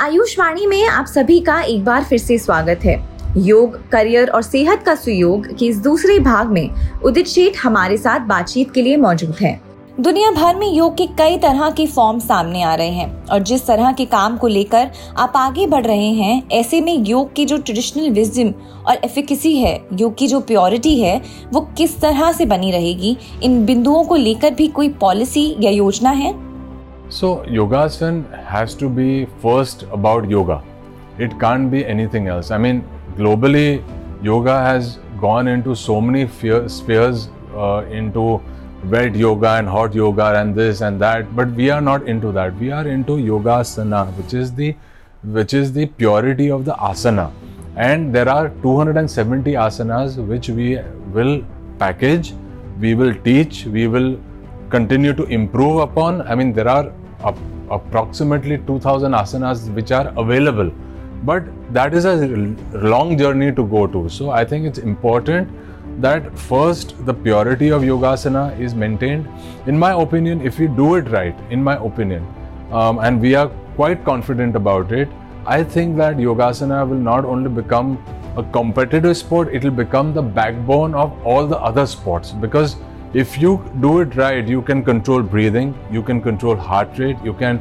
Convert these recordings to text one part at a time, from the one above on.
आयुष्वाणी में आप सभी का एक बार फिर से स्वागत है। योग, करियर और सेहत का सुयोग के इस दूसरे भाग में उदित शेठ हमारे साथ बातचीत के लिए मौजूद हैं। दुनिया भर में योग के कई तरह के फॉर्म सामने आ रहे हैं और जिस तरह के काम को लेकर आप आगे बढ़ रहे हैं, ऐसे में योग की जो ट्रेडिशनल विजडम और एफिकेसी है, योग की जो प्योरिटी है, वो किस तरह से बनी रहेगी? इन बिंदुओं को लेकर भी कोई पॉलिसी या योजना है? So, yogasan has to be first about yoga. It can't be anything else. I mean, globally, yoga has gone into so many spheres uh, into wet yoga and hot yoga and this and that but we are not into that we are into yoga asana which is the which is the purity of the asana and there are 270 asanas which we will package we will teach we will continue to improve upon i mean there are approximately 2000 asanas which are available. But that is a long journey to go to. So i think it's important that first the purity of yogasana is maintained. In my opinion if we do it right in my opinion um, and we are quite confident about it i think that yogasana will not only become a competitive sport it will become the backbone of all the other sports. Because if you do it right, you can control breathing, you can control heart rate, you can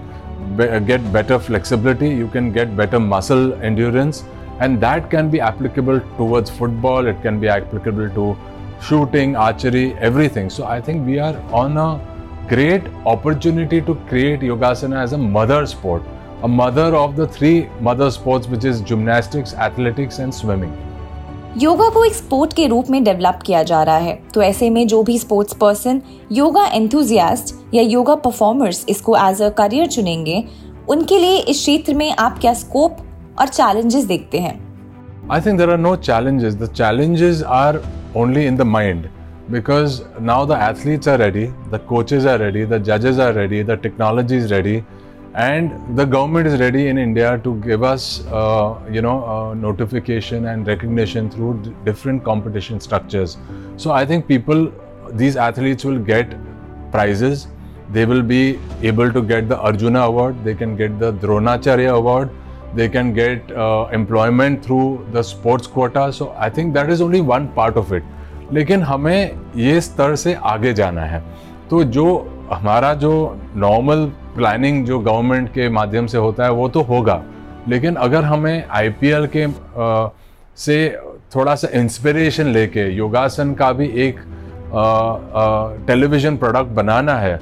be- uh, get better flexibility, you can get better muscle endurance, and that can be applicable towards football, it can be applicable to shooting, archery, everything. So I think we are on a great opportunity to create Yogasana as a mother sport, a mother of the three mother sports, which is gymnastics, athletics, and swimming. Yoga को एक sport के रूप में develop किया जा रहा है। तो ऐसे में जो भी स्पोर्ट्स पर्सन योगा एंथुजियास्ट या योगा परफॉर्मर्स इसको एज अ करियर चुनेंगे उनके लिए इस क्षेत्र में आप क्या स्कोप और चैलेंजेस देखते हैं? I think there are no challenges the challenges are only in the mind because now the athletes are ready, the coaches are ready, the judges are ready, the technology is ready, and the government is ready in India to give us, uh, you know, uh, notification and recognition through d- different competition structures. So I think people, these athletes will get prizes. They will be able to get the Arjuna Award. They can get the Dronacharya Award. They can get uh, employment through the sports quota. So I think that is only one part of it. लेकिन हमें ये स्तर से आगे जाना है तो जो हमारा जो नॉर्मल प्लानिंग जो गवर्नमेंट के माध्यम से होता है वो तो होगा लेकिन अगर हमें आईपीएल के आ, से थोड़ा सा इंस्पिरेशन लेके योगासन का भी एक टेलीविज़न प्रोडक्ट बनाना है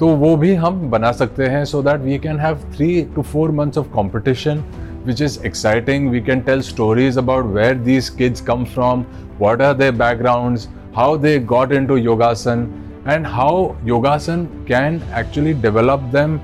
तो वो भी हम बना सकते हैं so that we can have three to four months of competition which is exciting. We can tell stories about where these kids come from, what are their backgrounds, how they got into yogasan, and how yogasan can actually develop them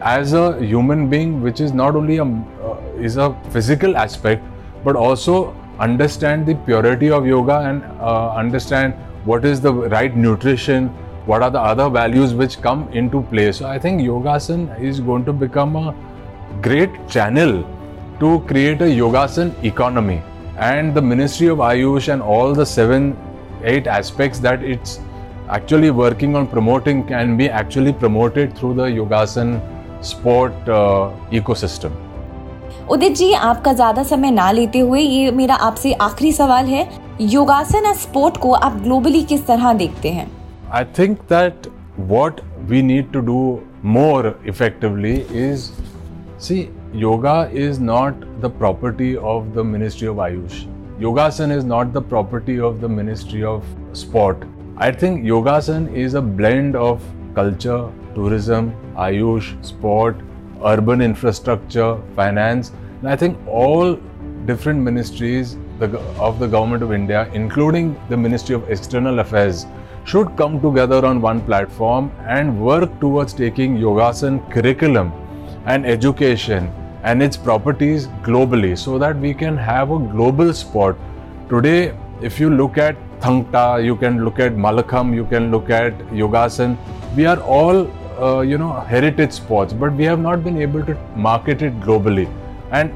as a human being which is not only a uh, is a physical aspect but also understand the purity of yoga and uh, understand what is the right nutrition what are the other values which come into play. So i think yogasan is going to become a great channel to create a yogasan economy. And the ministry of ayush and all the seven eight aspects that it's actually working on promoting can be actually promoted through the yogasan sport uh, ecosystem Udit ji आपका ज्यादा समय ना लेते हुए ये मेरा आपसे आखिरी सवाल है योगासन स्पोर्ट को आप ग्लोबली किस तरह देखते हैं I think that what we need to do more effectively is see yoga is not the property of the ministry of ayush yogasan is not the property of the ministry of sport I think Yogasan is a blend of culture, tourism, Ayush, sport, urban infrastructure, finance. And I think all different ministries of the government of India, including the Ministry of External Affairs, should come together on one platform and work towards taking Yogasan curriculum and education and its properties globally so that we can have a global sport. Today, if you look at Thangta, you can look at Mallakhamb, you can look at Yogasan. We are all, uh, you know, heritage sports, but we have not been able to market it globally. And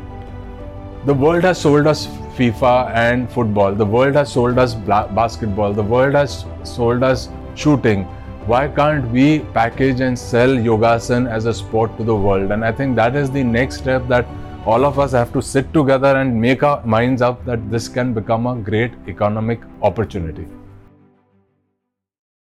the world has sold us FIFA and football. The world has sold us basketball. The world has sold us shooting. Why can't we package and sell Yogasan as a sport to the world? And I think that is the next step that all of us have to sit together and make our minds up that this can become a great economic opportunity.